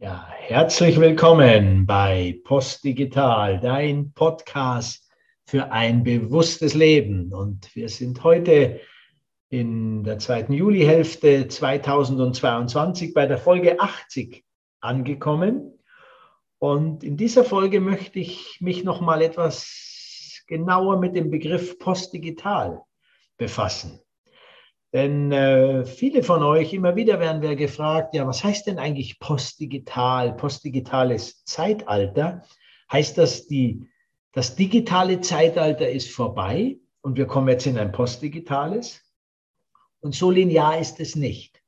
Ja, herzlich willkommen bei Postdigital, dein Podcast für ein bewusstes Leben. Und wir sind heute in der zweiten Julihälfte 2022 bei der Folge 80 angekommen. Und in dieser Folge möchte ich mich noch mal etwas genauer mit dem Begriff Postdigital befassen. Denn äh, viele von euch, immer wieder werden wir gefragt, ja, was heißt denn eigentlich postdigital, postdigitales Zeitalter? Heißt das, die, das digitale Zeitalter ist vorbei und wir kommen jetzt in ein postdigitales? Und so linear ist es nicht.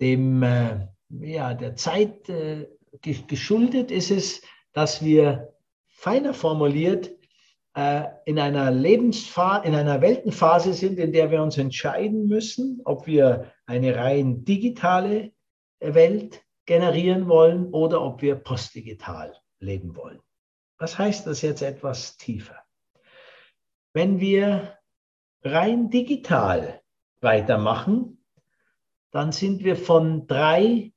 Dem, äh, ja, der Zeit äh, geschuldet ist es, dass wir feiner formuliert in einer Lebensphase, in einer Weltenphase sind, in der wir uns entscheiden müssen, ob wir eine rein digitale Welt generieren wollen oder ob wir postdigital leben wollen. Was heißt das jetzt etwas tiefer? Wenn wir rein digital weitermachen, dann sind wir von drei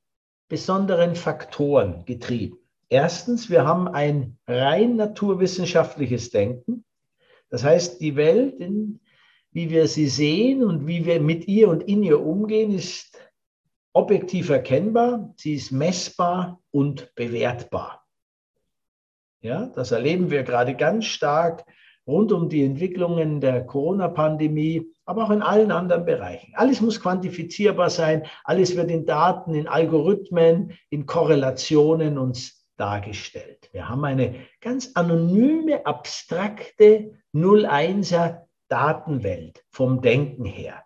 besonderen Faktoren getrieben. Erstens, wir haben ein rein naturwissenschaftliches Denken. Das heißt, die Welt, in, wie wir sie sehen und wie wir mit ihr und in ihr umgehen, ist objektiv erkennbar, sie ist messbar und bewertbar. Ja, das erleben wir gerade ganz stark rund um die Entwicklungen der Corona-Pandemie, aber auch in allen anderen Bereichen. Alles muss quantifizierbar sein, alles wird in Daten, in Algorithmen, in Korrelationen uns dargestellt. Wir haben eine ganz anonyme, abstrakte 0-1er Datenwelt vom Denken her.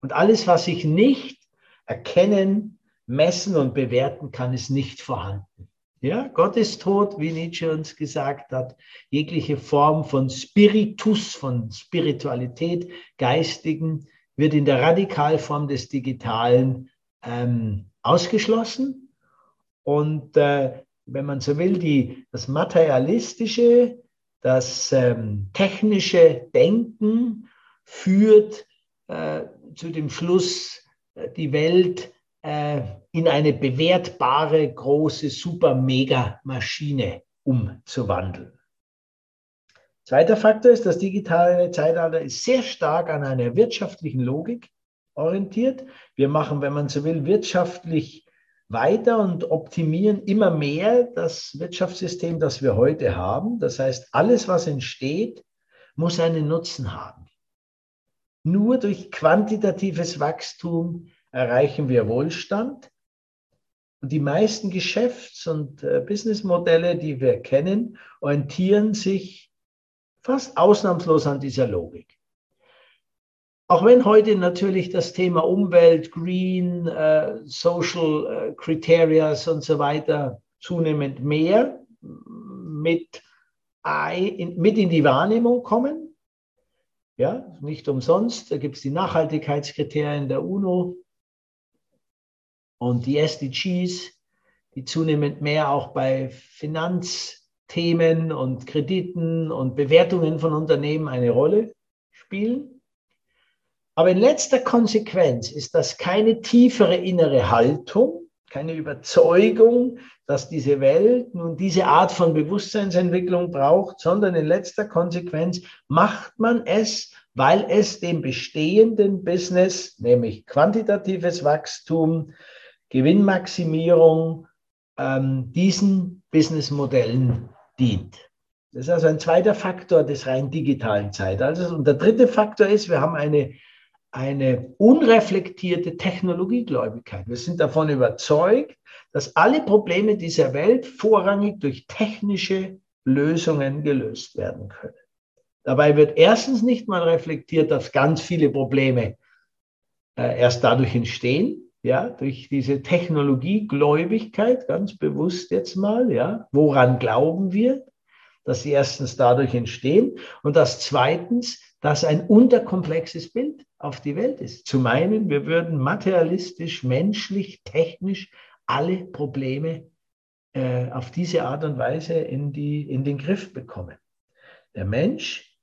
Und alles, was ich nicht erkennen, messen und bewerten kann, ist nicht vorhanden. Ja, Gott ist tot, wie Nietzsche uns gesagt hat. Jegliche Form von Spiritus, von Spiritualität, Geistigen, wird in der Radikalform des Digitalen ähm, ausgeschlossen. Und äh, wenn man so will, die, das materialistische, das ähm, technische Denken führt äh, zu dem Schluss, äh, die Welt äh, in eine bewertbare, große, super, mega Maschine umzuwandeln. Zweiter Faktor ist, das digitale Zeitalter ist sehr stark an einer wirtschaftlichen Logik orientiert. Wir machen, wenn man so will, wirtschaftlich weiter und optimieren immer mehr das Wirtschaftssystem, das wir heute haben. Das heißt, alles, was entsteht, muss einen Nutzen haben. Nur durch quantitatives Wachstum erreichen wir Wohlstand. Und die meisten Geschäfts- und äh, Businessmodelle, die wir kennen, orientieren sich fast ausnahmslos an dieser Logik. Auch wenn heute natürlich das Thema Umwelt, Green, äh, Social äh, Criteria und so weiter zunehmend mehr mit, in, mit in die Wahrnehmung kommen. Ja, nicht umsonst. Da gibt es die Nachhaltigkeitskriterien der UNO und die SDGs, die zunehmend mehr auch bei Finanzthemen und Krediten und Bewertungen von Unternehmen eine Rolle spielen. Aber in letzter Konsequenz ist das keine tiefere innere Haltung, keine Überzeugung, dass diese Welt nun diese Art von Bewusstseinsentwicklung braucht, sondern in letzter Konsequenz macht man es, weil es dem bestehenden Business, nämlich quantitatives Wachstum, Gewinnmaximierung, ähm, diesen Businessmodellen dient. Das ist also ein zweiter Faktor des rein digitalen Zeitalters. Und der dritte Faktor ist, wir haben eine eine unreflektierte Technologiegläubigkeit. Wir sind davon überzeugt, dass alle Probleme dieser Welt vorrangig durch technische Lösungen gelöst werden können. Dabei wird erstens nicht mal reflektiert, dass ganz viele Probleme äh, erst dadurch entstehen, ja, durch diese Technologiegläubigkeit, ganz bewusst jetzt mal, ja, woran glauben wir, dass sie erstens dadurch entstehen und dass zweitens das ein unterkomplexes Bild auf die Welt ist. Zu meinen, wir würden materialistisch, menschlich, technisch alle Probleme äh, auf diese Art und Weise in, die, in den Griff bekommen. Der Mensch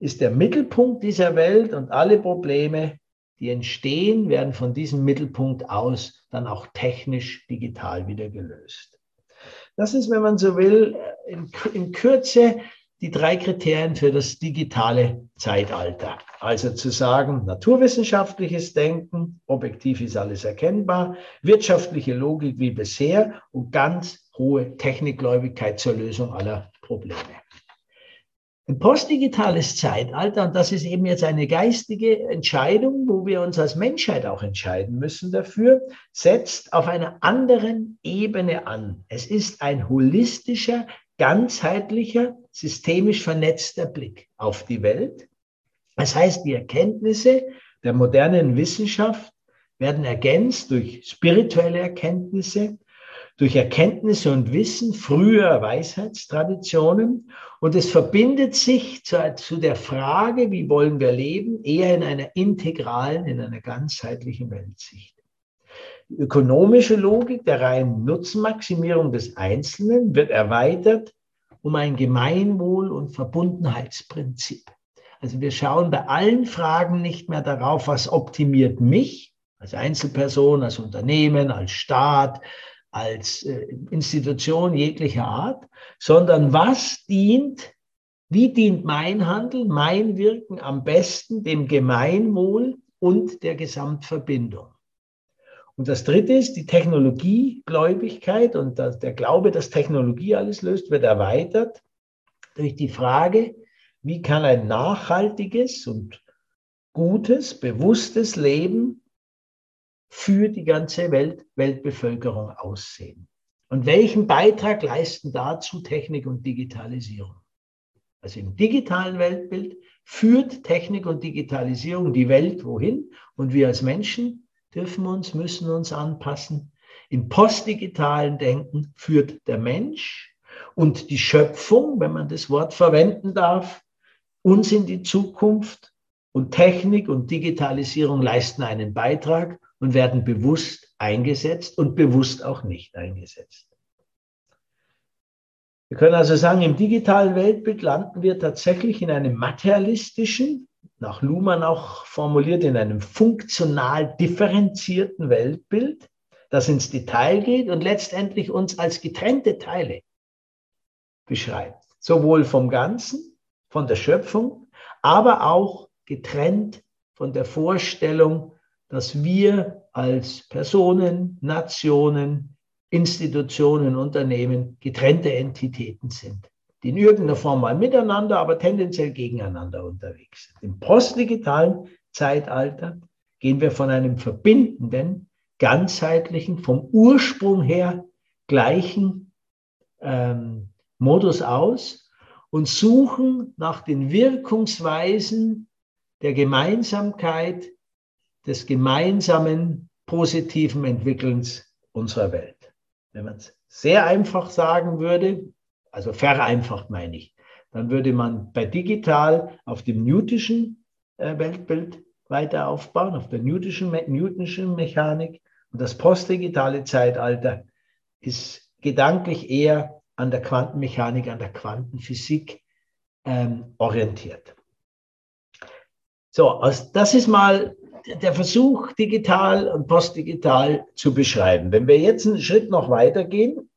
ist der Mittelpunkt dieser Welt und alle Probleme die entstehen, werden von diesem Mittelpunkt aus dann auch technisch digital wieder gelöst. Das ist, wenn man so will, in, in Kürze die drei Kriterien für das digitale Zeitalter. Also zu sagen, naturwissenschaftliches Denken, objektiv ist alles erkennbar, wirtschaftliche Logik wie bisher und ganz hohe Technikgläubigkeit zur Lösung aller Probleme. Ein postdigitales Zeitalter, und das ist eben jetzt eine geistige Entscheidung, wo wir uns als Menschheit auch entscheiden müssen dafür, setzt auf einer anderen Ebene an. Es ist ein holistischer, ganzheitlicher, systemisch vernetzter Blick auf die Welt. Das heißt, die Erkenntnisse der modernen Wissenschaft werden ergänzt durch spirituelle Erkenntnisse, durch Erkenntnisse und Wissen früher Weisheitstraditionen und es verbindet sich zu, zu, der Frage, wie wollen wir leben, eher in einer integralen, in einer ganzheitlichen Weltsicht. Die ökonomische Logik der reinen Nutzenmaximierung des Einzelnen wird erweitert um ein Gemeinwohl- und Verbundenheitsprinzip. Also wir schauen bei allen Fragen nicht mehr darauf, was optimiert mich als Einzelperson, als Unternehmen, als Staat, als äh, Institution jeglicher Art, sondern was dient, wie dient mein Handeln, mein Wirken am besten dem Gemeinwohl und der Gesamtverbindung. Und das dritte ist die Technologiegläubigkeit und der Glaube, dass Technologie alles löst, wird erweitert durch die Frage, wie kann ein nachhaltiges und gutes, bewusstes Leben für die ganze Welt, Weltbevölkerung aussehen? Und welchen Beitrag leisten dazu Technik und Digitalisierung? Also im digitalen Weltbild führt Technik und Digitalisierung die Welt wohin und wir als Menschen dürfen uns, müssen uns anpassen. Im postdigitalen Denken führt der Mensch und die Schöpfung, wenn man das Wort verwenden darf, uns in die Zukunft und Technik und Digitalisierung leisten einen Beitrag und werden bewusst eingesetzt und bewusst auch nicht eingesetzt. Wir können also sagen, im digitalen Weltbild landen wir tatsächlich in einem materialistischen, nach Luhmann auch formuliert, in einem funktional differenzierten Weltbild, das ins Detail geht und letztendlich uns als getrennte Teile beschreibt. Sowohl vom Ganzen, von der Schöpfung, aber auch getrennt von der Vorstellung, dass wir als Personen, Nationen, Institutionen, Unternehmen getrennte Entitäten sind die in irgendeiner Form mal miteinander, aber tendenziell gegeneinander unterwegs sind. Im postdigitalen Zeitalter gehen wir von einem verbindenden, ganzheitlichen, vom Ursprung her gleichen ähm, Modus aus und suchen nach den Wirkungsweisen der Gemeinsamkeit, des gemeinsamen positiven Entwickelns unserer Welt. Wenn man es sehr einfach sagen würde, also vereinfacht meine ich, dann würde man bei digital auf dem Newtonschen äh, Weltbild weiter aufbauen, auf der Newtonschen, Newtonschen Mechanik. Und das postdigitale Zeitalter ist gedanklich eher an der Quantenmechanik, an der Quantenphysik ähm, orientiert. So, also das ist mal der Versuch, digital und postdigital zu beschreiben. Wenn wir jetzt einen Schritt noch weitergehen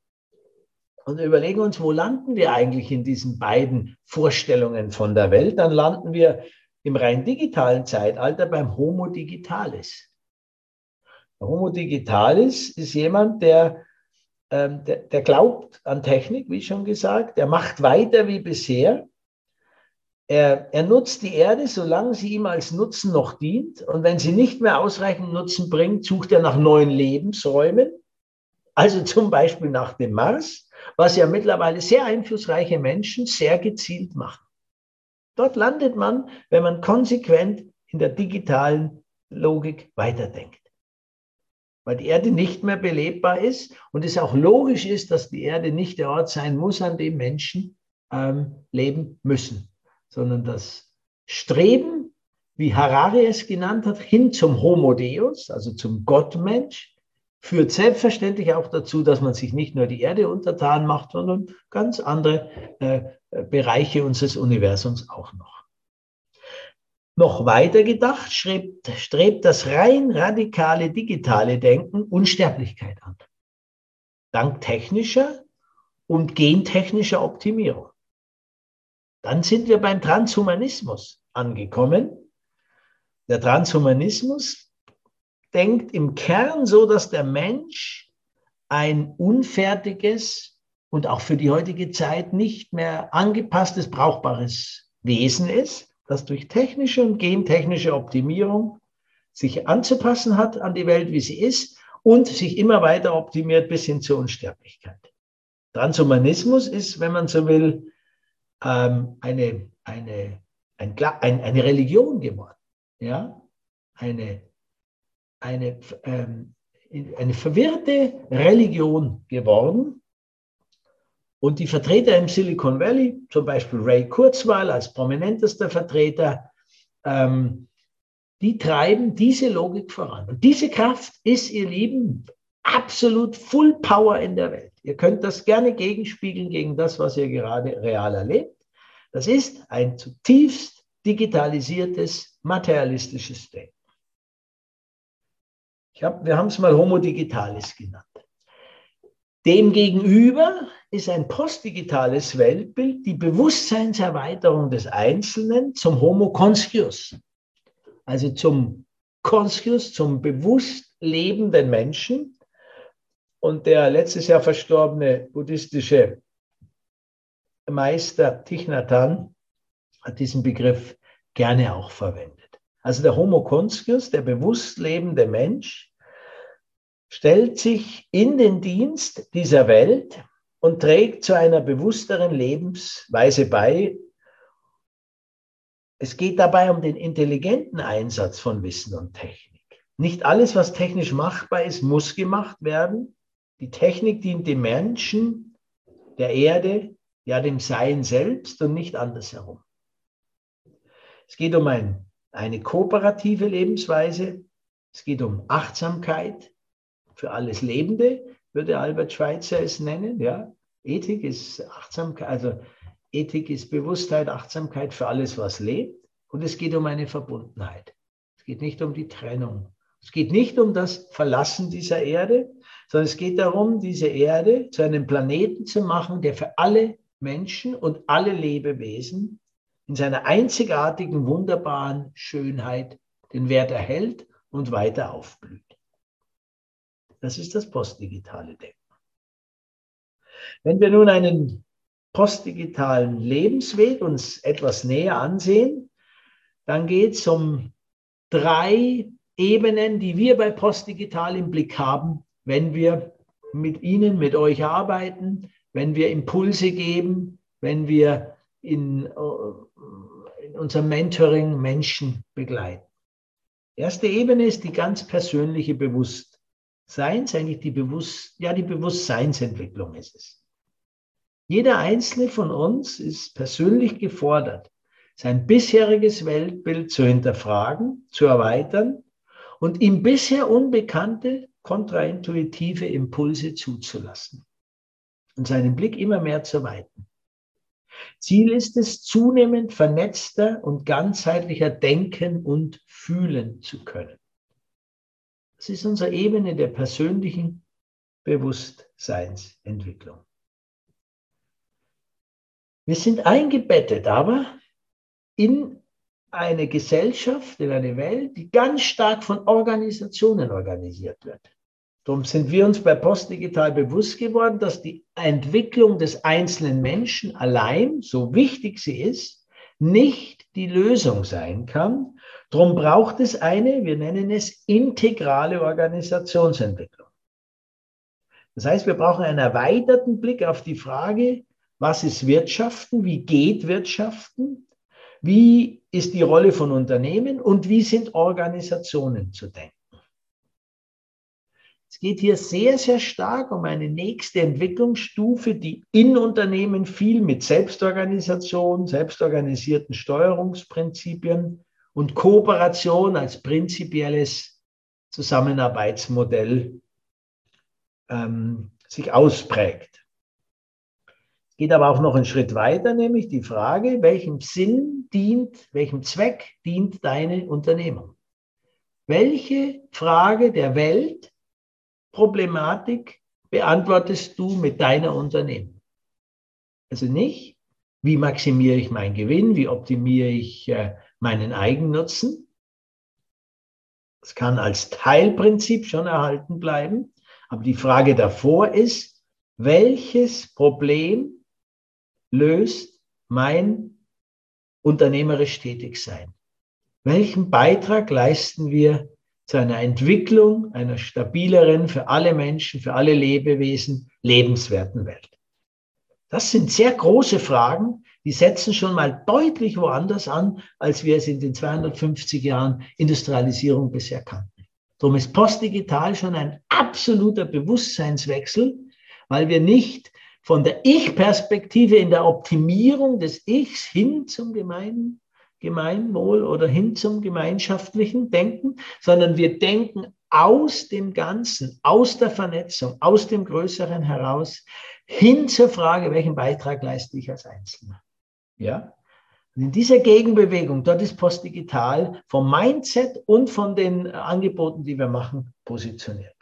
und überlegen uns, wo landen wir eigentlich in diesen beiden Vorstellungen von der Welt, dann landen wir im rein digitalen Zeitalter beim Homo Digitalis. Der Homo Digitalis ist jemand, der, ähm, der, der glaubt an Technik, wie schon gesagt, der macht weiter wie bisher. Er, er nutzt die Erde, solange sie ihm als Nutzen noch dient. Und wenn sie nicht mehr ausreichend Nutzen bringt, sucht er nach neuen Lebensräumen. Also zum Beispiel nach dem Mars was ja mittlerweile sehr einflussreiche Menschen sehr gezielt machen. Dort landet man, wenn man konsequent in der digitalen Logik weiterdenkt. Weil die Erde nicht mehr belebbar ist und es auch logisch ist, dass die Erde nicht der Ort sein muss, an dem Menschen ähm, leben müssen, sondern das Streben, wie Harari es genannt hat, hin zum Homo Deus, also zum Gottmensch, führt selbstverständlich auch dazu, dass man sich nicht nur die Erde untertan macht, sondern ganz andere äh, Bereiche unseres Universums auch noch. Noch weiter gedacht strebt, strebt das rein radikale digitale Denken Unsterblichkeit an. Dank technischer und gentechnischer Optimierung. Dann sind wir beim Transhumanismus angekommen. Der Transhumanismus denkt im Kern so, dass der Mensch ein unfertiges und auch für die heutige Zeit nicht mehr angepasstes, brauchbares Wesen ist, das durch technische und gentechnische Optimierung sich anzupassen hat an die Welt, wie sie ist und sich immer weiter optimiert bis hin zur Unsterblichkeit. Transhumanismus ist, wenn man so will, ähm, eine, eine, ein, ein, eine Religion geworden. Ja? Eine, eine, ähm, eine verwirrte Religion geworden. Und die Vertreter im Silicon Valley, zum Beispiel Ray Kurzweil als prominentester Vertreter, ähm, die treiben diese Logik voran. Und diese Kraft ist, ihr Lieben, absolut Full Power in der Welt. Ihr könnt das gerne gegenspiegeln gegen das, was ihr gerade real erlebt. Das ist ein zutiefst digitalisiertes, materialistisches Denken. Hab, wir haben es mal Homo Digitalis genannt. Demgegenüber ist ein postdigitales Weltbild die Bewusstseinserweiterung des Einzelnen zum Homo conscius, also zum conscius, zum bewusst lebenden Menschen, und der letztes Jahr verstorbene buddhistische Meister Thich Nhat Hanh hat diesen Begriff gerne auch verwendet. Also der Homo conscius, der bewusst lebende Mensch, stellt sich in den Dienst dieser Welt und trägt zu einer bewussteren Lebensweise bei. Es geht dabei um den intelligenten Einsatz von Wissen und Technik. Nicht alles, was technisch machbar ist, muss gemacht werden. Die Technik dient dem Menschen, der Erde, ja dem Sein selbst und nicht andersherum. Es geht um ein, eine kooperative Lebensweise. Es geht um Achtsamkeit für alles Lebende, würde Albert Schweitzer es nennen. Ja? Ethik ist Achtsamkeit, also Ethik ist Bewusstheit, Achtsamkeit für alles, was lebt. Und es geht um eine Verbundenheit. Es geht nicht um die Trennung. Es geht nicht um das Verlassen dieser Erde, sondern es geht darum, diese Erde zu einem Planeten zu machen, der für alle Menschen und alle Lebewesen in seiner einzigartigen, wunderbaren Schönheit den Wert erhält und weiter aufblüht. Das ist das postdigitale Denken. Wenn wir nun einen postdigitalen Lebensweg uns etwas näher ansehen, dann geht es um drei Ebenen, die wir bei Postdigital im Blick haben, wenn wir mit Ihnen, mit euch arbeiten, wenn wir Impulse geben, wenn wir in, äh, in unserem Mentoring Menschen begleiten. Erste Ebene ist die ganz persönliche Bewusstseins, eigentlich die Bewusst, ja, die Bewusstseinsentwicklung ist es. Jeder einzelne von uns ist persönlich gefordert, sein bisheriges Weltbild zu hinterfragen, zu erweitern und ihm bisher unbekannte, kontraintuitive Impulse zuzulassen und seinen Blick immer mehr zu weiten. Ziel ist es, zunehmend vernetzter und ganzheitlicher denken und fühlen zu können. Das ist unsere Ebene der persönlichen Bewusstseinsentwicklung. Wir sind eingebettet aber in eine Gesellschaft, in eine Welt, die ganz stark von Organisationen organisiert wird. Darum sind wir uns bei Postdigital bewusst geworden, dass die Entwicklung des einzelnen Menschen allein, so wichtig sie ist, nicht die Lösung sein kann. Darum braucht es eine, wir nennen es integrale Organisationsentwicklung. Das heißt, wir brauchen einen erweiterten Blick auf die Frage, was ist Wirtschaften, wie geht Wirtschaften, wie ist die Rolle von Unternehmen und wie sind Organisationen zu denken? Es geht hier sehr, sehr stark um eine nächste Entwicklungsstufe, die in Unternehmen viel mit Selbstorganisation, selbstorganisierten Steuerungsprinzipien und Kooperation als prinzipielles Zusammenarbeitsmodell ähm, sich ausprägt geht aber auch noch einen Schritt weiter, nämlich die Frage, welchem Sinn dient, welchem Zweck dient deine Unternehmung? Welche Frage der Weltproblematik beantwortest du mit deiner Unternehmung? Also nicht, wie maximiere ich meinen Gewinn, wie optimiere ich äh, meinen Eigennutzen. Das kann als Teilprinzip schon erhalten bleiben, aber die Frage davor ist, welches Problem löst mein unternehmerisch Tätigsein? Welchen Beitrag leisten wir zu einer Entwicklung einer stabileren, für alle Menschen, für alle Lebewesen lebenswerten Welt? Das sind sehr große Fragen, die setzen schon mal deutlich woanders an, als wir es in den 250 Jahren Industrialisierung bisher kannten. Darum ist postdigital schon ein absoluter Bewusstseinswechsel, weil wir nicht von der Ich-Perspektive in der Optimierung des Ichs hin zum Gemein, Gemeinwohl oder hin zum gemeinschaftlichen Denken, sondern wir denken aus dem Ganzen, aus der Vernetzung, aus dem Größeren heraus, hin zur Frage, welchen Beitrag leiste ich als Einzelner. Ja? Und in dieser Gegenbewegung, dort ist Postdigital vom Mindset und von den Angeboten, die wir machen, positioniert.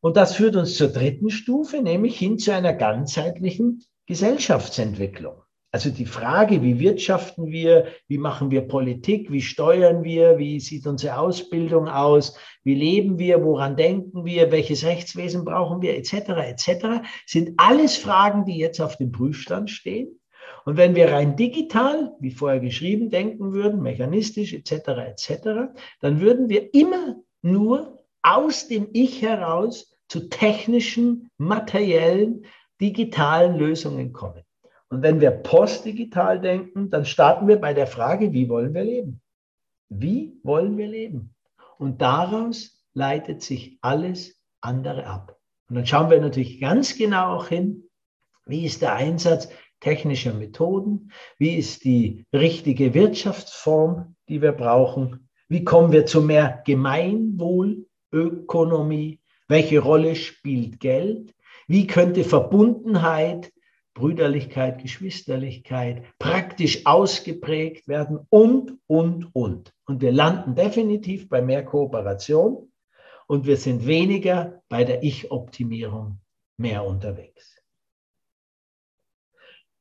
Und das führt uns zur dritten Stufe, nämlich hin zu einer ganzheitlichen Gesellschaftsentwicklung. Also die Frage, wie wirtschaften wir, wie machen wir Politik, wie steuern wir, wie sieht unsere Ausbildung aus, wie leben wir, woran denken wir, welches Rechtswesen brauchen wir, etc., etc., sind alles Fragen, die jetzt auf dem Prüfstand stehen. Und wenn wir rein digital, wie vorher geschrieben, denken würden, mechanistisch, etc., etc., dann würden wir immer nur aus dem Ich heraus zu technischen, materiellen, digitalen Lösungen kommen. Und wenn wir postdigital denken, dann starten wir bei der Frage, wie wollen wir leben? Wie wollen wir leben? Und daraus leitet sich alles andere ab. Und dann schauen wir natürlich ganz genau auch hin, wie ist der Einsatz technischer Methoden, wie ist die richtige Wirtschaftsform, die wir brauchen, wie kommen wir zu mehr Gemeinwohlökonomie, welche Rolle spielt Geld? Wie könnte Verbundenheit, Brüderlichkeit, Geschwisterlichkeit praktisch ausgeprägt werden und, und, und. Und wir landen definitiv bei mehr Kooperation und wir sind weniger bei der Ich-Optimierung mehr unterwegs.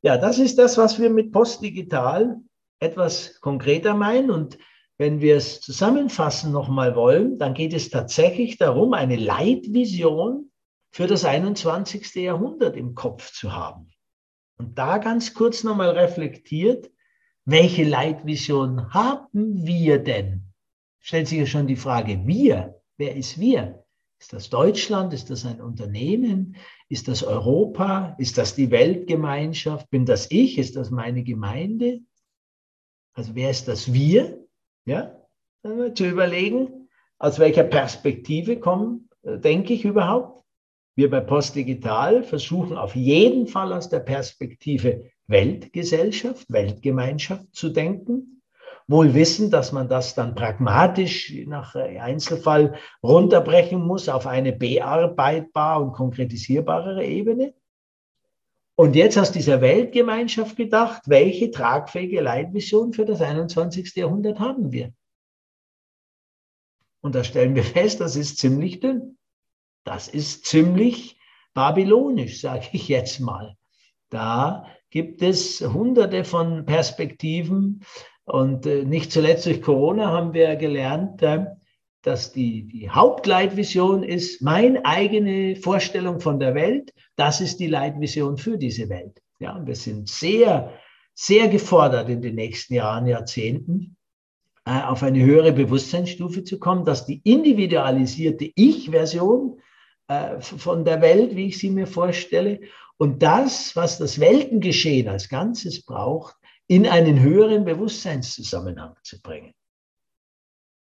Ja, das ist das, was wir mit Postdigital etwas konkreter meinen. Und wenn wir es zusammenfassen nochmal wollen, dann geht es tatsächlich darum, eine Leitvision für das 21. Jahrhundert im Kopf zu haben. Und da ganz kurz nochmal reflektiert, welche Leitvision haben wir denn? Stellt sich ja schon die Frage, wir, wer ist wir? Ist das Deutschland? Ist das ein Unternehmen? Ist das Europa? Ist das die Weltgemeinschaft? Bin das ich? Ist das meine Gemeinde? Also wer ist das wir? Ja, zu überlegen, aus welcher Perspektive kommen, äh, denke ich überhaupt. Wir bei Postdigital versuchen auf jeden Fall aus der Perspektive Weltgesellschaft, Weltgemeinschaft zu denken. Wohl wissen, dass man das dann pragmatisch nach Einzelfall runterbrechen muss auf eine bearbeitbar und konkretisierbare Ebene. Und jetzt aus dieser Weltgemeinschaft gedacht, welche tragfähige Leitvision für das 21. Jahrhundert haben wir? Und da stellen wir fest, das ist ziemlich dünn. Das ist ziemlich babylonisch, sage ich jetzt mal. Da gibt es hunderte von Perspektiven und äh, nicht zuletzt durch Corona haben wir gelernt, äh, dass die, die Hauptleitvision ist meine eigene Vorstellung von der Welt. Das ist die Leitvision für diese Welt. Ja, wir sind sehr, sehr gefordert in den nächsten Jahren, Jahrzehnten, äh, auf eine höhere Bewusstseinsstufe zu kommen, dass die individualisierte Ich-Version äh, von der Welt, wie ich sie mir vorstelle, und das, was das Weltengeschehen als Ganzes braucht, in einen höheren Bewusstseinszusammenhang zu bringen.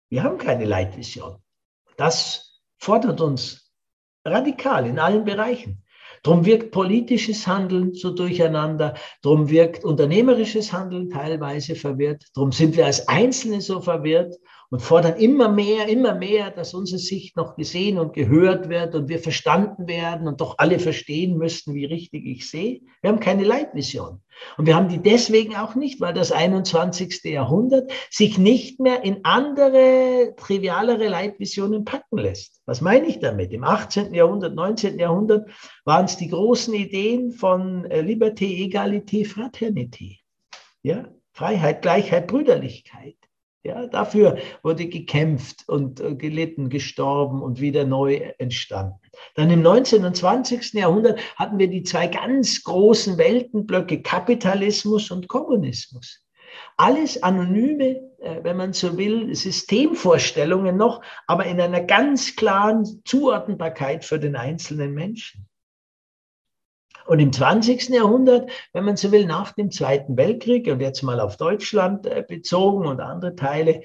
Wir haben keine Leitvision. Das fordert uns radikal in allen Bereichen. Drum wirkt politisches Handeln so durcheinander, drum wirkt unternehmerisches Handeln teilweise verwirrt, drum sind wir als Einzelne so verwirrt und fordern immer mehr, immer mehr, dass unsere Sicht noch gesehen und gehört wird und wir verstanden werden und doch alle verstehen müssten, wie richtig ich sehe. Wir haben keine Leitvision. Und wir haben die deswegen auch nicht, weil das 21. Jahrhundert sich nicht mehr in andere, trivialere Leitvisionen packen lässt. Was meine ich damit? Im 18. Jahrhundert, 19. Jahrhundert waren es die großen Ideen von äh, Liberté, Egalité, Fraternité. Ja? Freiheit, Gleichheit, Brüderlichkeit. Ja, dafür wurde gekämpft und äh, gelitten, gestorben und wieder neu entstanden. Dann im 19. und 20. Jahrhundert hatten wir die zwei ganz großen Weltenblöcke Kapitalismus und Kommunismus. Alles anonyme, äh, wenn man so will, Systemvorstellungen noch, aber in einer ganz klaren Zuordnbarkeit für den einzelnen Menschen. Und im 20. Jahrhundert, wenn man so will, nach dem Zweiten Weltkrieg und jetzt mal auf Deutschland äh, bezogen und andere Teile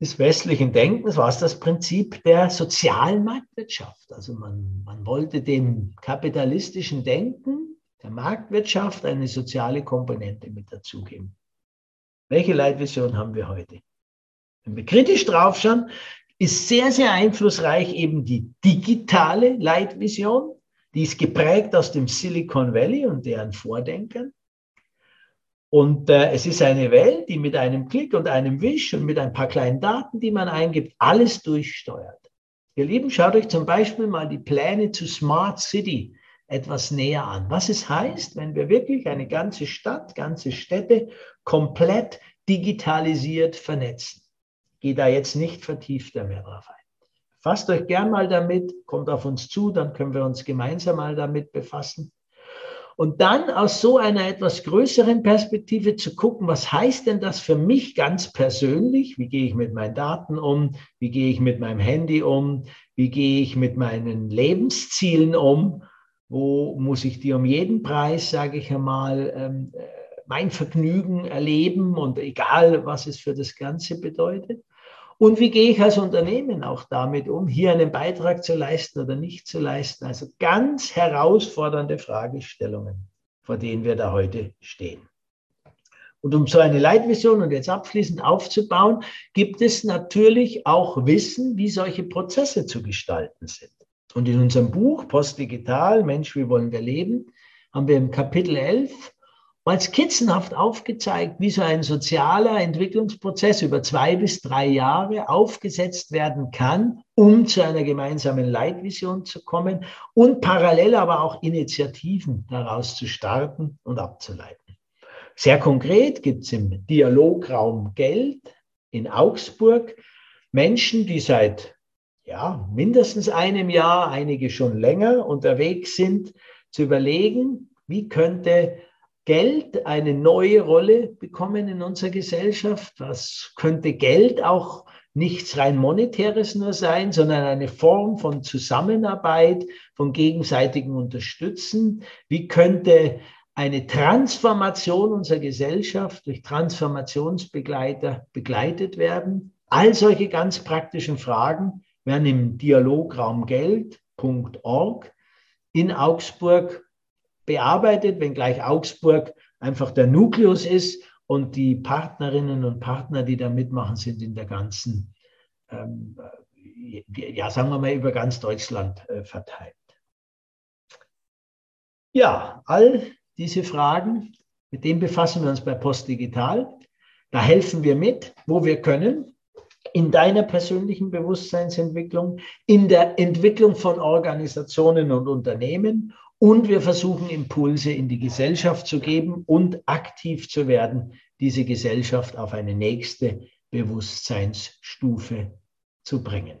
des westlichen Denkens, war es das Prinzip der sozialen Marktwirtschaft. Also man, man wollte dem kapitalistischen Denken der Marktwirtschaft eine soziale Komponente mit dazugeben. Welche Leitvision haben wir heute? Wenn wir kritisch draufschauen, ist sehr, sehr einflussreich eben die digitale Leitvision, die ist geprägt aus dem Silicon Valley und deren Vordenkern. Und äh, es ist eine Welt, die mit einem Klick und einem Wisch und mit ein paar kleinen Daten, die man eingibt, alles durchsteuert. Ihr Lieben, schaut euch zum Beispiel mal die Pläne zu Smart City etwas näher an. Was es heißt, wenn wir wirklich eine ganze Stadt, ganze Städte komplett digitalisiert vernetzen. Gehe da jetzt nicht vertiefter mehr drauf ein. Fasst euch gern mal damit, kommt auf uns zu, dann können wir uns gemeinsam mal damit befassen. Und dann aus so einer etwas größeren Perspektive zu gucken, was heißt denn das für mich ganz persönlich? Wie gehe ich mit meinen Daten um? Wie gehe ich mit meinem Handy um? Wie gehe ich mit meinen Lebenszielen um? Wo muss ich die um jeden Preis, sage ich einmal, ähm, mein Vergnügen erleben und egal, was es für das Ganze bedeutet? Und wie gehe ich als Unternehmen auch damit um, hier einen Beitrag zu leisten oder nicht zu leisten? Also ganz herausfordernde Fragestellungen, vor denen wir da heute stehen. Und um so eine Leitvision und jetzt abschließend aufzubauen, gibt es natürlich auch Wissen, wie solche Prozesse zu gestalten sind. Und in unserem Buch Postdigital, Mensch, wie wollen wir leben, haben wir im Kapitel 11 mal skizzenhaft aufgezeigt, wie so ein sozialer Entwicklungsprozess über zwei bis drei Jahre aufgesetzt werden kann, um zu einer gemeinsamen Leitvision zu kommen und parallel aber auch Initiativen daraus zu starten und abzuleiten. Sehr konkret gibt es im Dialograum Geld in Augsburg Menschen, die seit ja, mindestens einem Jahr, einige schon länger unterwegs sind, zu überlegen, wie könnte Geld eine neue Rolle bekommen in unserer Gesellschaft? Was könnte Geld auch nichts rein monetäres nur sein, sondern eine Form von Zusammenarbeit, von gegenseitigem Unterstützen? Wie könnte eine Transformation unserer Gesellschaft durch Transformationsbegleiter begleitet werden? All solche ganz praktischen Fragen werden im Dialograum Geld.org in Augsburg bearbeitet, wenngleich Augsburg einfach der Nukleus ist und die Partnerinnen und Partner, die da mitmachen, sind in der ganzen, ähm, ja, sagen wir mal, über ganz Deutschland äh, verteilt. Ja, all diese Fragen, mit denen befassen wir uns bei Postdigital. Da helfen wir mit, wo wir können, in deiner persönlichen Bewusstseinsentwicklung, in der Entwicklung von Organisationen und Unternehmen und wir versuchen Impulse in die Gesellschaft zu geben und aktiv zu werden, diese Gesellschaft auf eine nächste Bewusstseinsstufe zu bringen.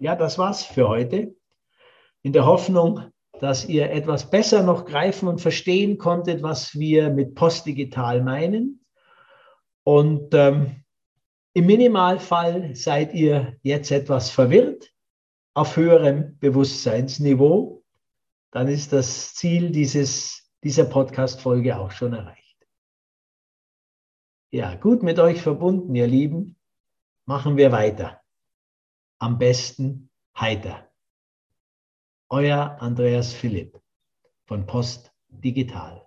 Ja, das war's für heute. In der Hoffnung, dass ihr etwas besser noch greifen und verstehen konntet, was wir mit postdigital meinen. Und ähm, im Minimalfall seid ihr jetzt etwas verwirrt auf höherem Bewusstseinsniveau, dann ist das Ziel dieses, dieser Podcast-Folge auch schon erreicht. Ja, gut mit euch verbunden, ihr Lieben. Machen wir weiter. Am besten heiter. Euer Andreas Philipp von Post Digital.